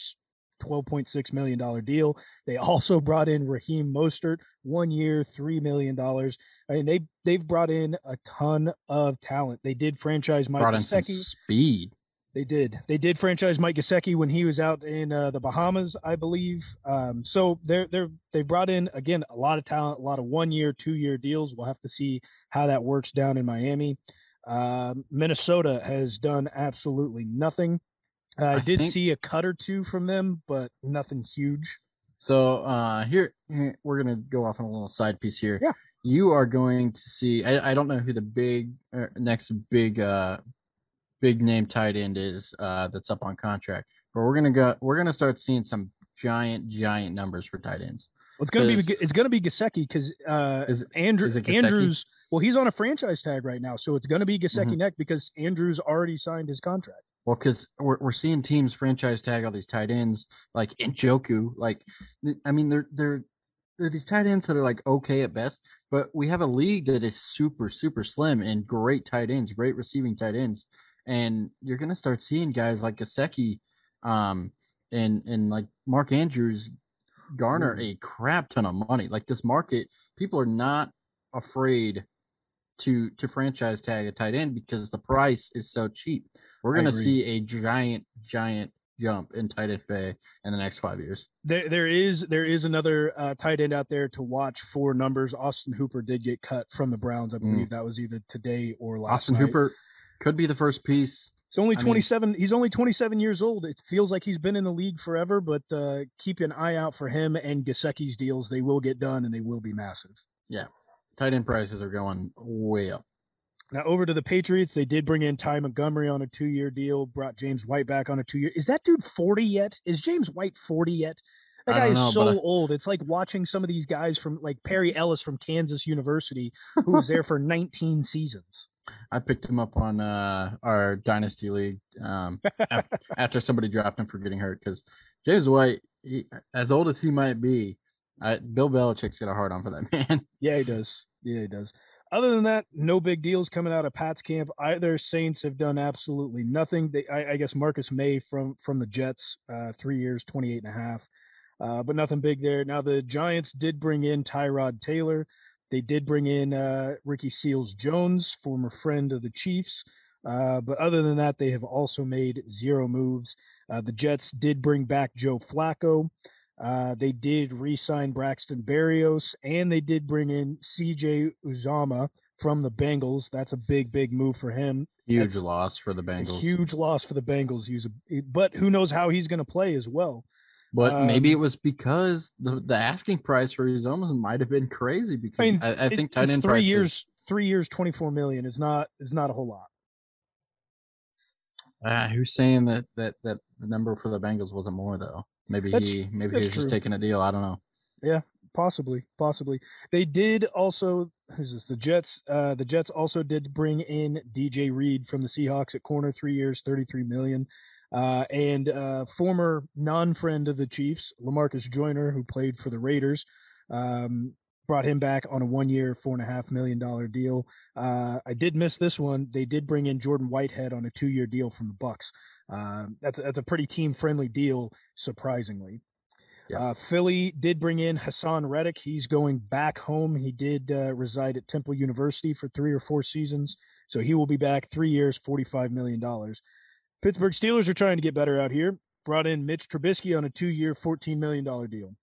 $12.6 million deal. They also (laughs) brought in Raheem Mostert, one year, $3 million. I mean, they, they've brought in a ton of talent. They did franchise Mike Brought in some speed. They did. They did franchise Mike Gesicki when he was out in uh, the Bahamas, I believe. Um, so they're they're they brought in again a lot of talent, a lot of one year, two year deals. We'll have to see how that works down in Miami. Um, Minnesota has done absolutely nothing. Uh, I, I did think- see a cut or two from them, but nothing huge. So uh here we're gonna go off on a little side piece here. Yeah. You are going to see I, I don't know who the big uh, next big uh big name tight end is uh that's up on contract, but we're gonna go we're gonna start seeing some giant, giant numbers for tight ends. Well, it's gonna be it's gonna be Gesicki because uh, Is Andrew is? Andrews. Well, he's on a franchise tag right now, so it's gonna be Gesicki Mhm. neck because Andrews already signed his contract. Well, because we're, we're seeing teams franchise tag all these tight ends like Njoku. Like, I mean, they're they're they're these tight ends that are like okay at best, but we have a league that is super, super slim and great tight ends, great receiving tight ends. And you're gonna start seeing guys like Gesicki, um, and and like Mark Andrews garner a crap ton of money. Like this market, people are not afraid to to franchise tag a tight end because the price is so cheap. We're gonna see a giant, giant jump in tight end pay in the next five years. There, there is there is another uh, tight end out there to watch for numbers. Austin Hooper did get cut from the Browns. I mm. believe mm. that was either today or last. Austin night. Hooper could be the first piece. He's only 27. I mean, he's only 27 years old. It feels like he's been in the league forever, but uh, keep an eye out for him and Gesicki's deals. They will get done and they will be massive. Yeah. Tight end prices are going way up. Now over to the Patriots, they did bring in Ty Montgomery on a two-year deal, brought James White back on a two-year. Is that dude 40 yet? Is James White 40 yet? That guy is so I... old. It's like watching some of these guys from like Perry Ellis from Kansas University, who was there for 19 seasons. I picked him up on uh, our dynasty league um, (laughs) after somebody dropped him for getting hurt because James White, he, as old as he might be, I, Bill Belichick's got a hard on for that (laughs) man. Yeah, he does. Yeah, he does. Other than that, no big deals coming out of Pat's camp. Either Saints have done absolutely nothing. They, I, I guess Marcus Maye from from the Jets, uh, three years, 28 and a half. Uh, but nothing big there. Now the Giants did bring in Tyrod Taylor. They did bring in uh, Ricky Seals Jones, former friend of the Chiefs. Uh, but other than that, they have also made zero moves. Uh, the Jets did bring back Joe Flacco. Uh, they did re-sign Braxton Berrios, and they did bring in C.J. Uzomah from the Bengals. That's a big, big move for him. Huge That's, loss for the Bengals. huge loss for the Bengals. He was a, but who knows how he's going to play as well. But um, maybe it was because the, the asking price for Uzomah might have been crazy because I, mean, I, I think tight end three years, three years, twenty four million is not is not a whole lot. Uh, who's saying that that that the number for the Bengals wasn't more though? Maybe that's, he maybe he was true. just taking a deal. I don't know. Yeah, possibly, possibly. They did also. Who's this? The Jets. Uh, the Jets also did bring in DJ Reed from the Seahawks at corner, three years, thirty three million. Uh, and uh, former non-friend of the Chiefs, Lamarcus Joyner, who played for the Raiders, um, brought him back on a one-year, four and a half million dollar deal. Uh, I did miss this one. They did bring in Jordan Whitehead on a two-year deal from the Bucks. Uh, that's that's a pretty team-friendly deal, surprisingly. Yeah. Uh, Philly did bring in Haason Reddick. He's going back home. He did uh, reside at Temple University for three or four seasons, so he will be back three years, forty-five million dollars. Pittsburgh Steelers are trying to get better out here. Brought in Mitch Trubisky on a two-year, $14 million deal.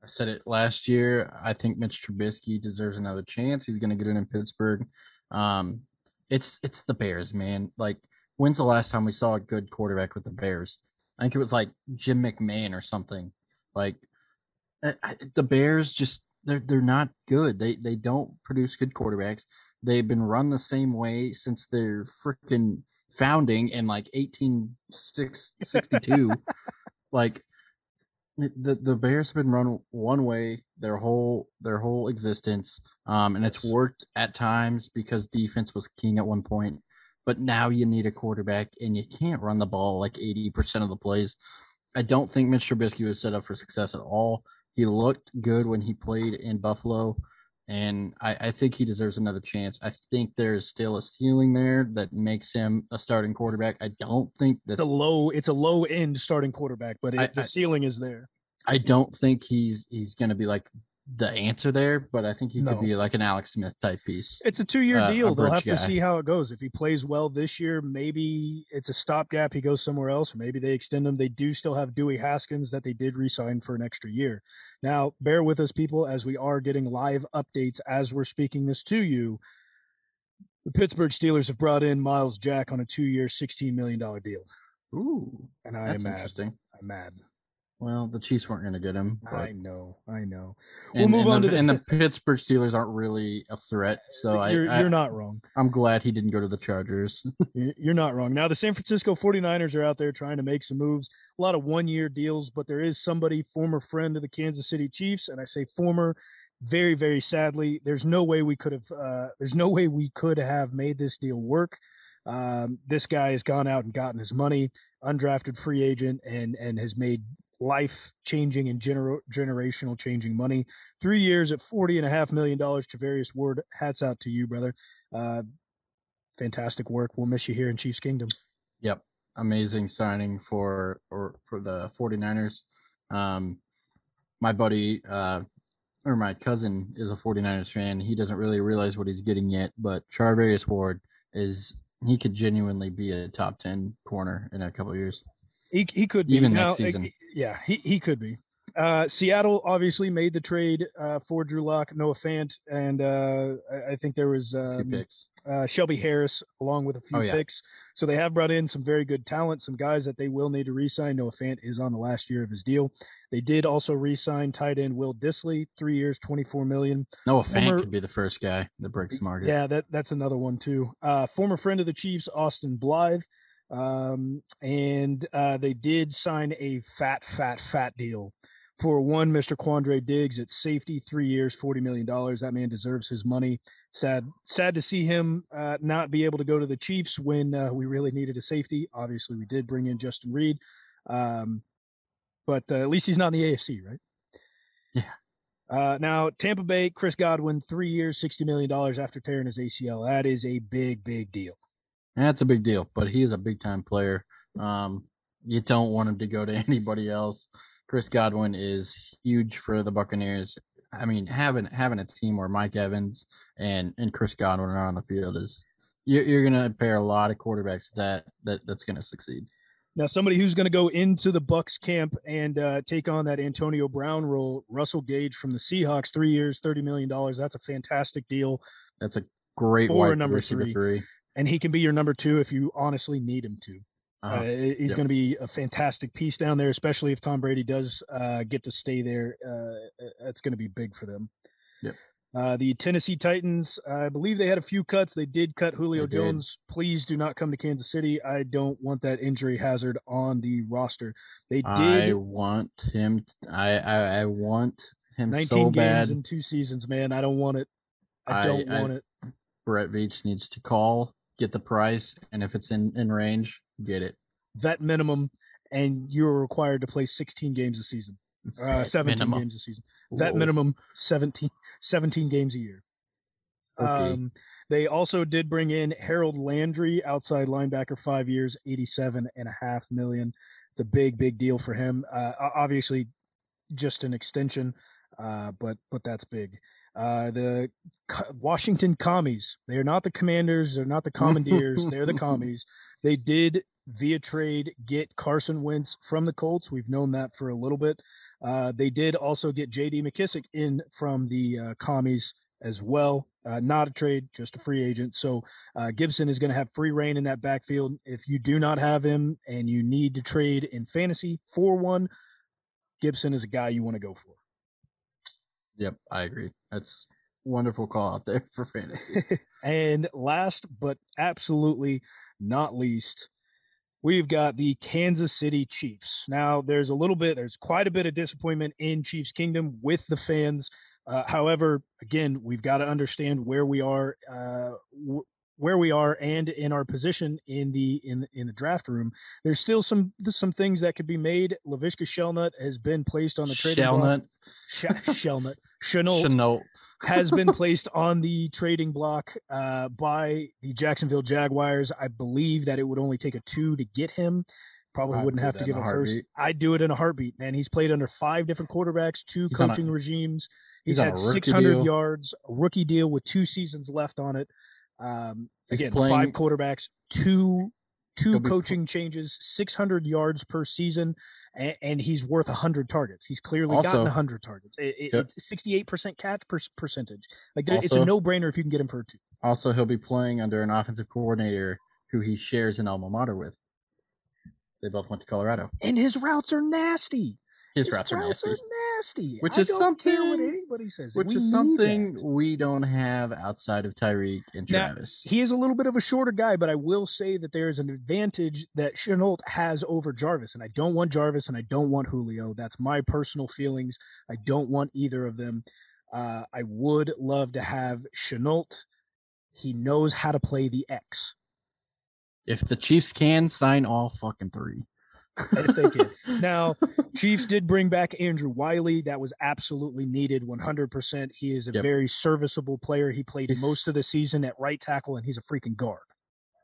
I said it last year. I think Mitch Trubisky deserves another chance. He's going to get it in Pittsburgh. Um, it's it's the Bears, man. Like, when's the last time we saw a good quarterback with the Bears? I think it was like Jim McMahon or something. Like, the Bears just they're they're not good. They they don't produce good quarterbacks. They've been run the same way since their freaking founding in like 1862 like the the bears have been run one way their whole their whole existence um and it's worked at times because defense was king at one point but now you need a quarterback and you can't run the ball like 80% of the plays. I don't think mitch trubisky was set up for success at all. He looked good when he played in buffalo and I, I, think he deserves another chance. I think there's still a ceiling there that makes him a starting quarterback. I don't think that it's a low it's a low end starting quarterback, but it, I, the ceiling is there. I don't think he's he's going to be like the answer there, but I think he no. could be like an Alex Smith type piece. It's a two year uh, deal. They'll have guy. to see how it goes. If he plays well this year, maybe it's a stopgap. He goes somewhere else, or maybe they extend him. They do still have Dewey Haskins that they did resign for an extra year. Now, bear with us, people, as we are getting live updates as we're speaking this to you. The Pittsburgh Steelers have brought in Myles Jack on a two year, $16 million deal. Ooh. And I am mad. I'm mad. Well, the Chiefs weren't going to get him. I know, I know. We'll and, move and on the, to and the (laughs) Pittsburgh Steelers aren't really a threat. So you're, I, you're not wrong. I'm glad he didn't go to the Chargers. (laughs) you're not wrong. Now the San Francisco 49ers are out there trying to make some moves. A lot of one-year deals, but there is somebody former friend of the Kansas City Chiefs, and I say former very very sadly there's no way we could have uh, there's no way we could have made this deal work um, this guy has gone out and gotten his money undrafted free agent and and has made life changing and gener- generational changing money. Three years at forty and a half million dollars. Charvarius Ward, hats out to you, brother. Uh, fantastic work. We'll miss you here in Chiefs Kingdom. Yep. Amazing signing for or for the 49ers. Um my buddy uh or my cousin is a 49ers fan. He doesn't really realize what he's getting yet, but Charvarius Ward is he could genuinely be a top 10 corner in a couple years. He, he could be Even now, next season. Yeah, he, he could be. Uh, Seattle obviously made the trade uh, for Drew Lock, Noah Fant, and uh, I, I think there was um, uh, Shelby Harris along with a few Oh, yeah. picks. So they have brought in some very good talent, some guys that they will need to re-sign. Noah Fant is on the last year of his deal. They did also re-sign tight end Will Dissly, three years, twenty-four million. Noah former- Fant could be the first guy that breaks the market. Yeah, that that's another one too. Uh, former friend of the Chiefs, Austin Blythe, um, and uh, they did sign a fat, fat, fat deal for one Mr. Quandre Diggs at safety, three years, forty million dollars. That man deserves his money. Sad, sad to see him uh, not be able to go to the Chiefs when uh, we really needed a safety. Obviously, we did bring in Justin Reid, um, but uh, at least he's not in the AFC, right? Yeah. Uh, now Tampa Bay, Chris Godwin, three years, sixty million dollars after tearing his ACL. That is a big, big deal. That's a big deal, but he is a big time player. Um, you don't want him to go to (laughs) anybody else. Chris Godwin is huge for the Buccaneers. I mean, having having a team where Mike Evans and and Chris Godwin are on the field is you're, you're going to pair a lot of quarterbacks that that that's going to succeed. Now, somebody who's going to go into the Bucks camp and uh, take on that Antonio Brown role, Russell Gage from the Seahawks, three years, thirty million dollars. That's a fantastic deal, That's a great wide number receiver three. three. And he can be your number two if you honestly need him to. Uh, Uh-huh. he's Yep. going to be a fantastic piece down there, especially if Tom Brady does uh, get to stay there. Uh, that's going to be big for them. Yep. Uh, the Tennessee Titans, I believe they had a few cuts. They did cut Julio They did. Jones. Please do not come to Kansas City. I don't want that injury hazard on the roster. They did. I did want him. I I, I want him 19 so games bad. in two seasons, man. I don't want it. I I- don't I- want it. Brett Veach needs to call, get the price, and if it's in in range, get it. Vet minimum, and you're required to play 16 games a season. Uh, 17 minimum. games a season. Vet Whoa. minimum 17, 17 games a year. Okay. Um, they also did bring in Harold Landry, outside linebacker, five years, 87 and a half million. It's a big, big deal for him. Uh, obviously, just an extension, uh, but but that's big. Uh, the Co- Washington Commies, they are not the Commanders, they're not the Commandeers, they're the (laughs) Commies. They did via trade get Carson Wentz from the Colts. We've known that for a little bit. Uh, they did also get J.D. McKissick in from the uh, Commies as well. Uh, not a trade, just a free agent. So uh, Gibson is going to have free reign in that backfield. If you do not have him and you need to trade in fantasy for one, Gibson is a guy you want to go for. Yep, I agree. That's wonderful call out there (laughs) for fantasy. (laughs) and last but absolutely not least, we've got the Kansas City Chiefs. Now, there's a little bit, there's quite a bit of disappointment in Chiefs Kingdom with the fans. Uh, however, again, we've got to understand where we are, uh, w- where we are, and in our position in the in in the draft room. There's still some some things that could be made. Laviska Shellnut has been placed on the trading block. Shellnut, Sh- Shellnut, Shenault Shenault. has been (laughs) placed on the trading block uh, by the Jacksonville Jaguars. I believe that it would only take a two to get him. Probably I'd wouldn't have to give in a a first. I'd do it in a heartbeat, man. He's played under five different quarterbacks, two He's on a- coaching regimes. He's, he's had 600 deal. yards, a rookie deal with two seasons left on it. Um, He's again, playing- five quarterbacks, two two He'll be pl- coaching changes, 600 yards per season, and, and he's worth 100 targets. He's clearly gotten Also- 100 targets. It, it, Yeah. It's 68% catch per, percentage. Like there, it's a no brainer if you can get him for a two. Also, he'll be playing under an offensive coordinator who he shares an alma mater with. They both went to Colorado. And his routes are nasty. His, routes are nasty, nasty. Which I is care what something- anybody says. which We is something that. we don't have outside of Tyreek and Now, Travis. He is a little bit of a shorter guy, but I will say that there is an advantage that Shenault has over Jarvis. And I don't want Jarvis and I don't want Julio. That's my personal feelings. I don't want either of them. Uh, I would love to have Shenault. He knows how to play the X. if the Chiefs can sign all fucking three, if they can. Now, Chiefs did bring back Andrew Wylie. That was absolutely needed 100%. He is a Yep. very serviceable player. He played He's- most of the season at right tackle, and he's a freaking guard.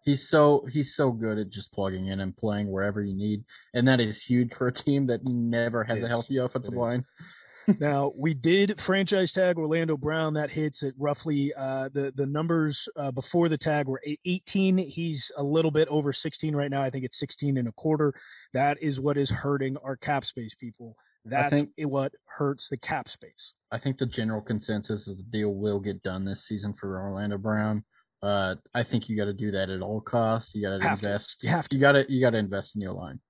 He's so he's so good at just plugging in and playing wherever you need, and that is huge for a team that never has a healthy offensive line. Now we did franchise tag Orlando Brown. That hits at roughly uh, the the numbers uh, before the tag were 18. He's a little bit over 16 right now. I think it's 16 and a quarter. That is what is hurting our cap space, people. That's think- what hurts the cap space. I think the general consensus is the deal will get done this season for Orlando Brown. Uh, I think you got to do that at all costs. You got to invest. You have to. You got to. You got to invest in your line.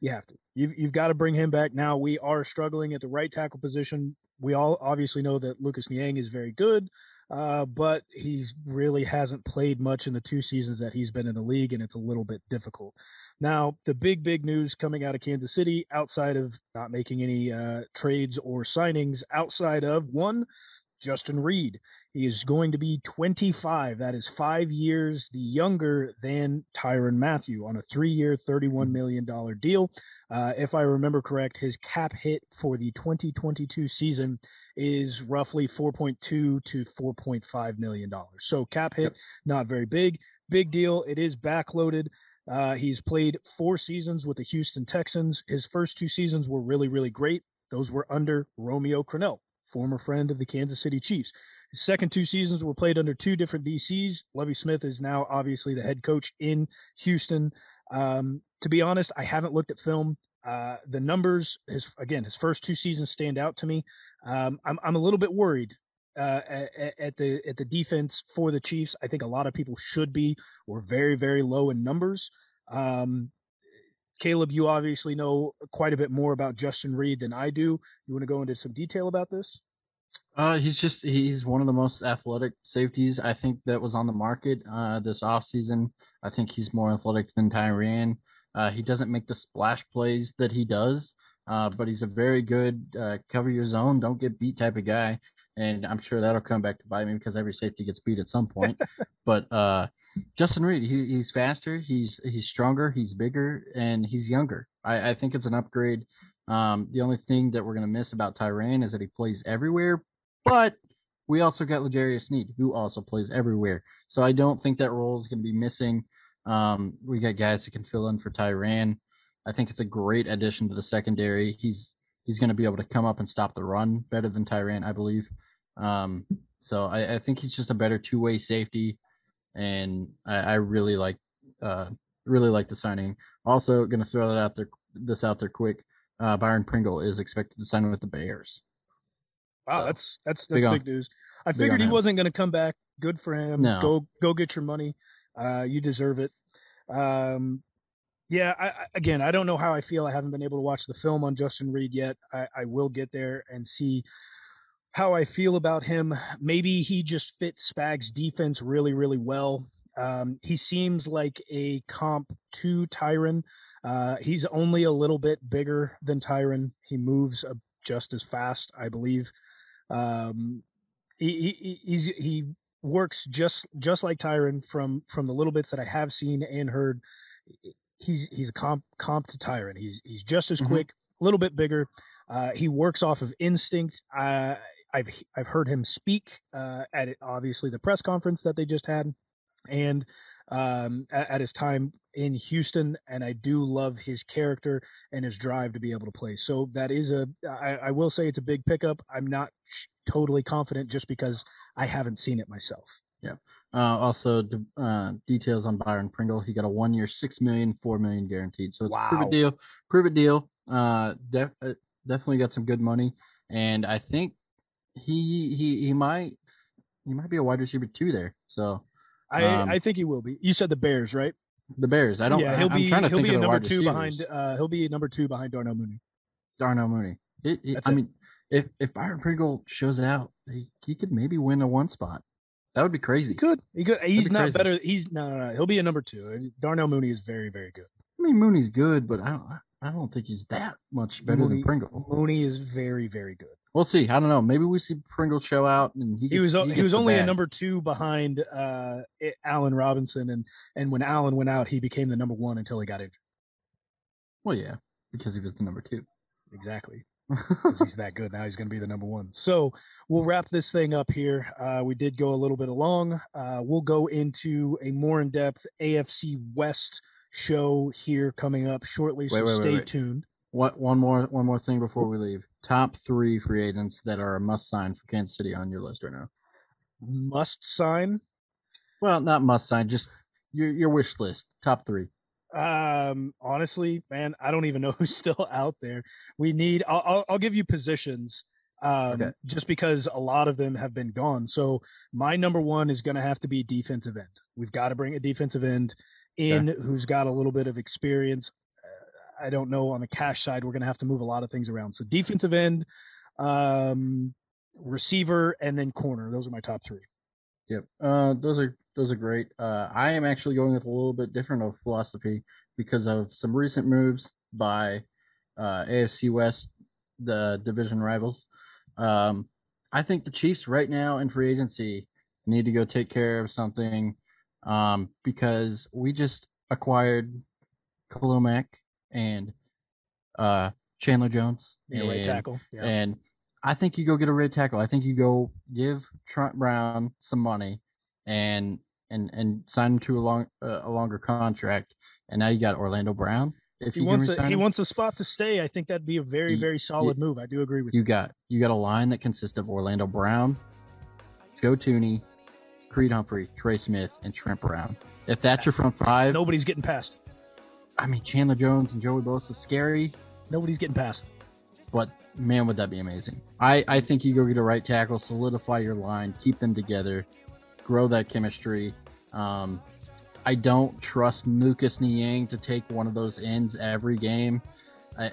You have to. You've you've got to bring him back. Now we are struggling at the right tackle position. We all obviously know that Lucas Niang is very good, uh, but he's really hasn't played much in the two seasons that he's been in the league, and it's a little bit difficult. Now, the big big news coming out of Kansas City, outside of not making any uh, trades or signings, outside of one, Justin Reid. He is going to be 25. That is five years the younger than Tyrann Mathieu on a three-year, $31 million deal. Uh, if I remember correct, his cap hit for the 2022 season is roughly 4.2 to 4.5 million dollars. So cap hit, Yep. not very big. Big deal. It is backloaded. Uh, he's played four seasons with the Houston Texans. His first two seasons were really, really great. Those were under Romeo Crennel, former friend of the Kansas City Chiefs. His second two seasons were played under two different DCs. Lovie Smith is now obviously the head coach in Houston. Um, to be honest, I haven't looked at film. Uh, the numbers, his again, his first two seasons stand out to me. Um, I'm I'm a little bit worried uh, at, at the at the defense for the Chiefs. I think a lot of people should be. We're very very low in numbers. Um, Caleb, you obviously know quite a bit more about Justin Reid than I do. You want to go into some detail about this? Uh, he's just he's one of the most athletic safeties I think that was on the market uh, this offseason. I think he's more athletic than Tyrann. Uh, he doesn't make the splash plays that he does, uh, but he's a very good uh, cover your zone, don't get beat type of guy. And I'm sure that'll come back to bite me because every safety gets beat at some point. (laughs) but uh, Justin Reid, he, he's faster, he's he's stronger, he's bigger, and he's younger. I, I think it's an upgrade. Um, the only thing that we're gonna miss about Tyrann is that he plays everywhere, but we also got L'Jarius Sneed, who also plays everywhere. So I don't think that role is going to be missing. Um, we got guys who can fill in for Tyrann. I think it's a great addition to the secondary. He's he's going to be able to come up and stop the run better than Tyrann, I believe. Um, so I, I think he's just a better two way safety, and I, I really like uh, really like the signing. Also, going to throw that out there this out there quick. Uh, Byron Pringle is expected to sign with the Bears. Wow, So, that's that's big that's on- big news. I big figured he him. wasn't going to come back. Good for him. No. Go go get your money. Uh, you deserve it. Um, yeah. I, again, I don't know how I feel. I haven't been able to watch the film on Justin Reid yet. I, I will get there and see how I feel about him. Maybe he just fits Spag's defense really, really well. Um, he seems like a comp to Tyrann. Uh, he's only a little bit bigger than Tyrann. He moves uh, just as fast, I believe. Um, he, he he works just just like Tyrann from from the little bits that I have seen and heard. He's he's a comp comp to Tyrann. He's he's just as Mhm. quick, a little bit bigger. Uh, he works off of instinct. Uh, I've I've heard him speak uh, at it, obviously the press conference that they just had, and um, at, at his time in Houston. And I do love his character and his drive to be able to play. So that is a I, I will say it's a big pickup. I'm not sh- totally confident just because I haven't seen it myself. Uh, also, d- uh, details on Byron Pringle. He got a one year, six million, four million guaranteed. So it's a prove Wow. it deal. Prove it deal. Uh, def- uh, definitely got some good money, and I think he he he might he might be a wide receiver too there. So I Um, I think he will be. You said the Bears, right? the Bears. I don't. yeah, he'll I'm be trying to he'll think be a number two behind. receivers. Uh, he'll be number two behind Darnell Mooney. Darnell Mooney. It, it- I it. mean, if if Byron Pringle shows out, he, he could maybe win a one spot. That would be crazy. He could. He could. He's not crazy. better. He's no, no, no. He'll be a number two. Darnell Mooney is very, very good. I mean, Mooney's good, but I don't. I don't think he's that much better Mooney- than Pringle. Mooney is very, very good. We'll see. I don't know. Maybe we see Pringle show out, and he, He was gets- he, was only a number two behind uh, Allen Robinson, and and when Allen went out, he became the number one until he got injured. Well, yeah, because he was the number two. Exactly. Because he's that good. Now he's going to be the number one. So we'll wrap this thing up here. Uh, we did go a little bit along. Uh, we'll go into a more in depth AFC West show here coming up shortly. So wait, stay wait. tuned. What one more one more thing before we leave? Top three free agents that are a must sign for Kansas City on your list right now. Must sign. Well, not must sign, just your your wish list. Top three. Um, honestly, man, I don't even know (laughs) who's still out there. We need. I'll I'll, I'll give you positions. Um, Okay. just because a lot of them have been gone. So my number one is going to have to be defensive end. We've got to bring a defensive end in who's got a little bit of experience. Uh, I don't know on the cash side. We're going to have to move a lot of things around. So defensive end, um, receiver, and then corner. Those are my top three. Yep. Uh, those are those are great. Uh, I am actually going with a little bit different of philosophy because of some recent moves by uh, AFC West, the division rivals. Um, I think the Chiefs right now in free agency need to go take care of something um, because we just acquired Khalil Mack and uh, Chandler Jones. Yeah, right tackle. Yeah. and I think you go get a red tackle. I think you go give Trent Brown some money and and and sign him to a long uh, a longer contract. And now you got Orlando Brown. If he wants a, he him. wants a spot to stay. I think that'd be a very very solid move. I do agree with you. you got you got a line that consists of Orlando Brown, Joe Thuney, Creed Humphrey, Trey Smith, and Trent Brown. If that's your front five, Nobody's getting past. I mean Chandler Jones and Joey Bosa is scary, Nobody's getting past. but man, would that be amazing. I, I think you go get a right tackle, solidify your line, keep them together, grow that chemistry. Um, I don't trust Lucas Niang to take one of those ends every game. I,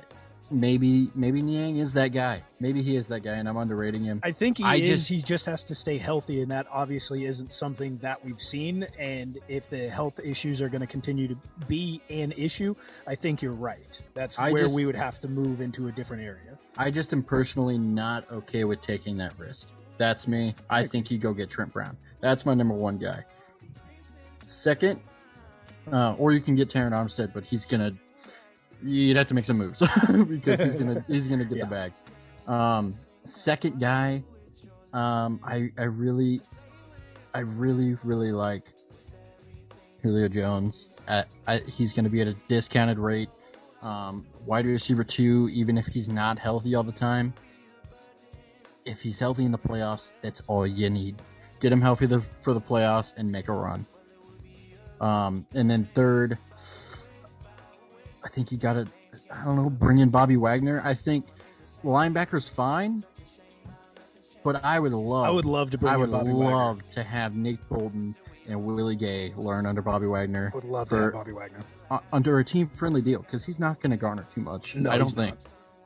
maybe maybe Niang is that guy. Maybe he is that guy, and I'm underrating him. I think he I is. just- he just has to stay healthy, and that obviously isn't something that we've seen. And if the health issues are going to continue to be an issue, I think you're right. That's I where just- we would have to move into a different area. I just am personally not okay with taking that risk. That's me. I think you go get Trent Brown. That's my number one guy. Second, uh, or you can get Terron Armstead, but he's gonna. You'd have to make some moves (laughs) because he's gonna (laughs) he's gonna get Yeah. the bag. Um, second guy, um, I I really, I really really like Julio Jones. At, I, he's gonna be at a discounted rate. Um, wide receiver two, even if he's not healthy all the time. If he's healthy in the playoffs, that's all you need. Get him healthy the, for the playoffs and make a run. Um, and then third, I think you got to, I don't know, bring in Bobby Wagner. I think linebacker's fine, but I would love, I would love to bring I in would Bobby Wagner. love to have Nate Bolton and Willie Gay learn under Bobby Wagner Would love for- to have Bobby Wagner. uh, under a team friendly deal because he's not going to garner too much. No, I don't he's think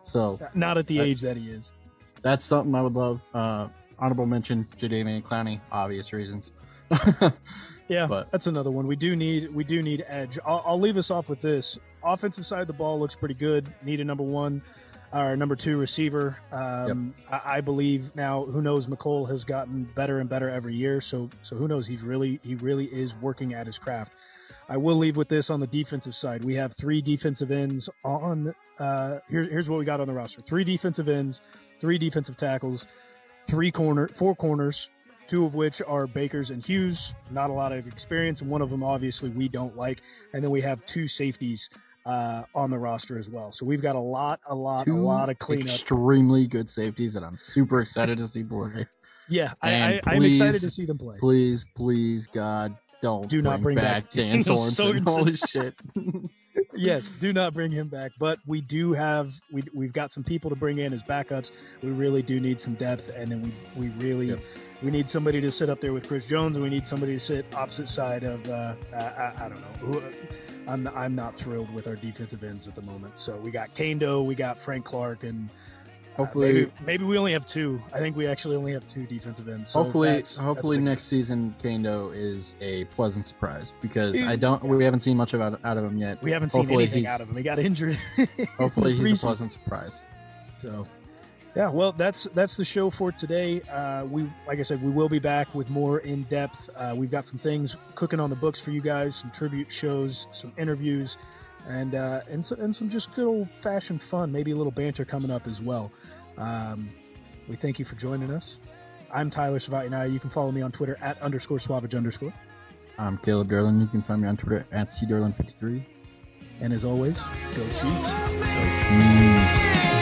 so. Not at the I- age that he is. That's something I would love. Uh, honorable mention: Jadeveon Clowney, obvious reasons. (laughs) Yeah, But- that's another one. We do need we do need edge. I'll, I'll leave us off with this. Offensive side of the ball looks pretty good. Need a number one or number two receiver. Um, I, I believe now. Who knows? Mecole has gotten better and better every year. So so who knows? He's really he really is working at his craft. I will leave with this on the defensive side. We have three defensive ends on. Uh, here's here's what we got on the roster: three defensive ends, three defensive tackles, three corner, four corners, two of which are Bakers and Hughes. Not a lot of experience, and one of them obviously we don't like. And then we have two safeties uh, on the roster as well. So we've got a lot, a lot, a lot of cleanup. extremely good safeties and I'm super excited to see play. yeah, I, I'm excited to see them play. Please, please, God, don't Do not bring back (laughs) Dan Daniel Sorensen. Sorensen. (laughs) Holy shit! yes, (laughs) do not bring him back. But we do have we we've got some people to bring in as backups. We really do need some depth, and then we we really Yep. we need somebody to sit up there with Chris Jones, and we need somebody to sit opposite side of uh, I, I, I don't know. Who, I'm I'm not thrilled with our defensive ends at the moment. So we got Kaindoh, we got Frank Clark, and uh, Hopefully, maybe, maybe we only have two. I think we actually only have two defensive ends. So hopefully, that's- that's hopefully big next season Kaindoh is a pleasant surprise because I don't. We haven't seen much about out of him yet. we haven't seen hopefully anything out of him. He got injured. Hopefully, he's a pleasant surprise. So, yeah, well, that's that's the show for today. Uh, we, like I said, we will be back with more in depth. Uh, we've got some things cooking on the books for you guys, some tribute shows, some interviews, and uh, and so, and some just good old fashioned fun, maybe a little banter coming up as well. Um, we thank you for joining us. I'm Tyler Savatinai. You can follow me on Twitter at underscore Swavage underscore. I'm Caleb Derlin. You can find me on Twitter at cderlin53. And as always, go Chiefs. Go Chiefs.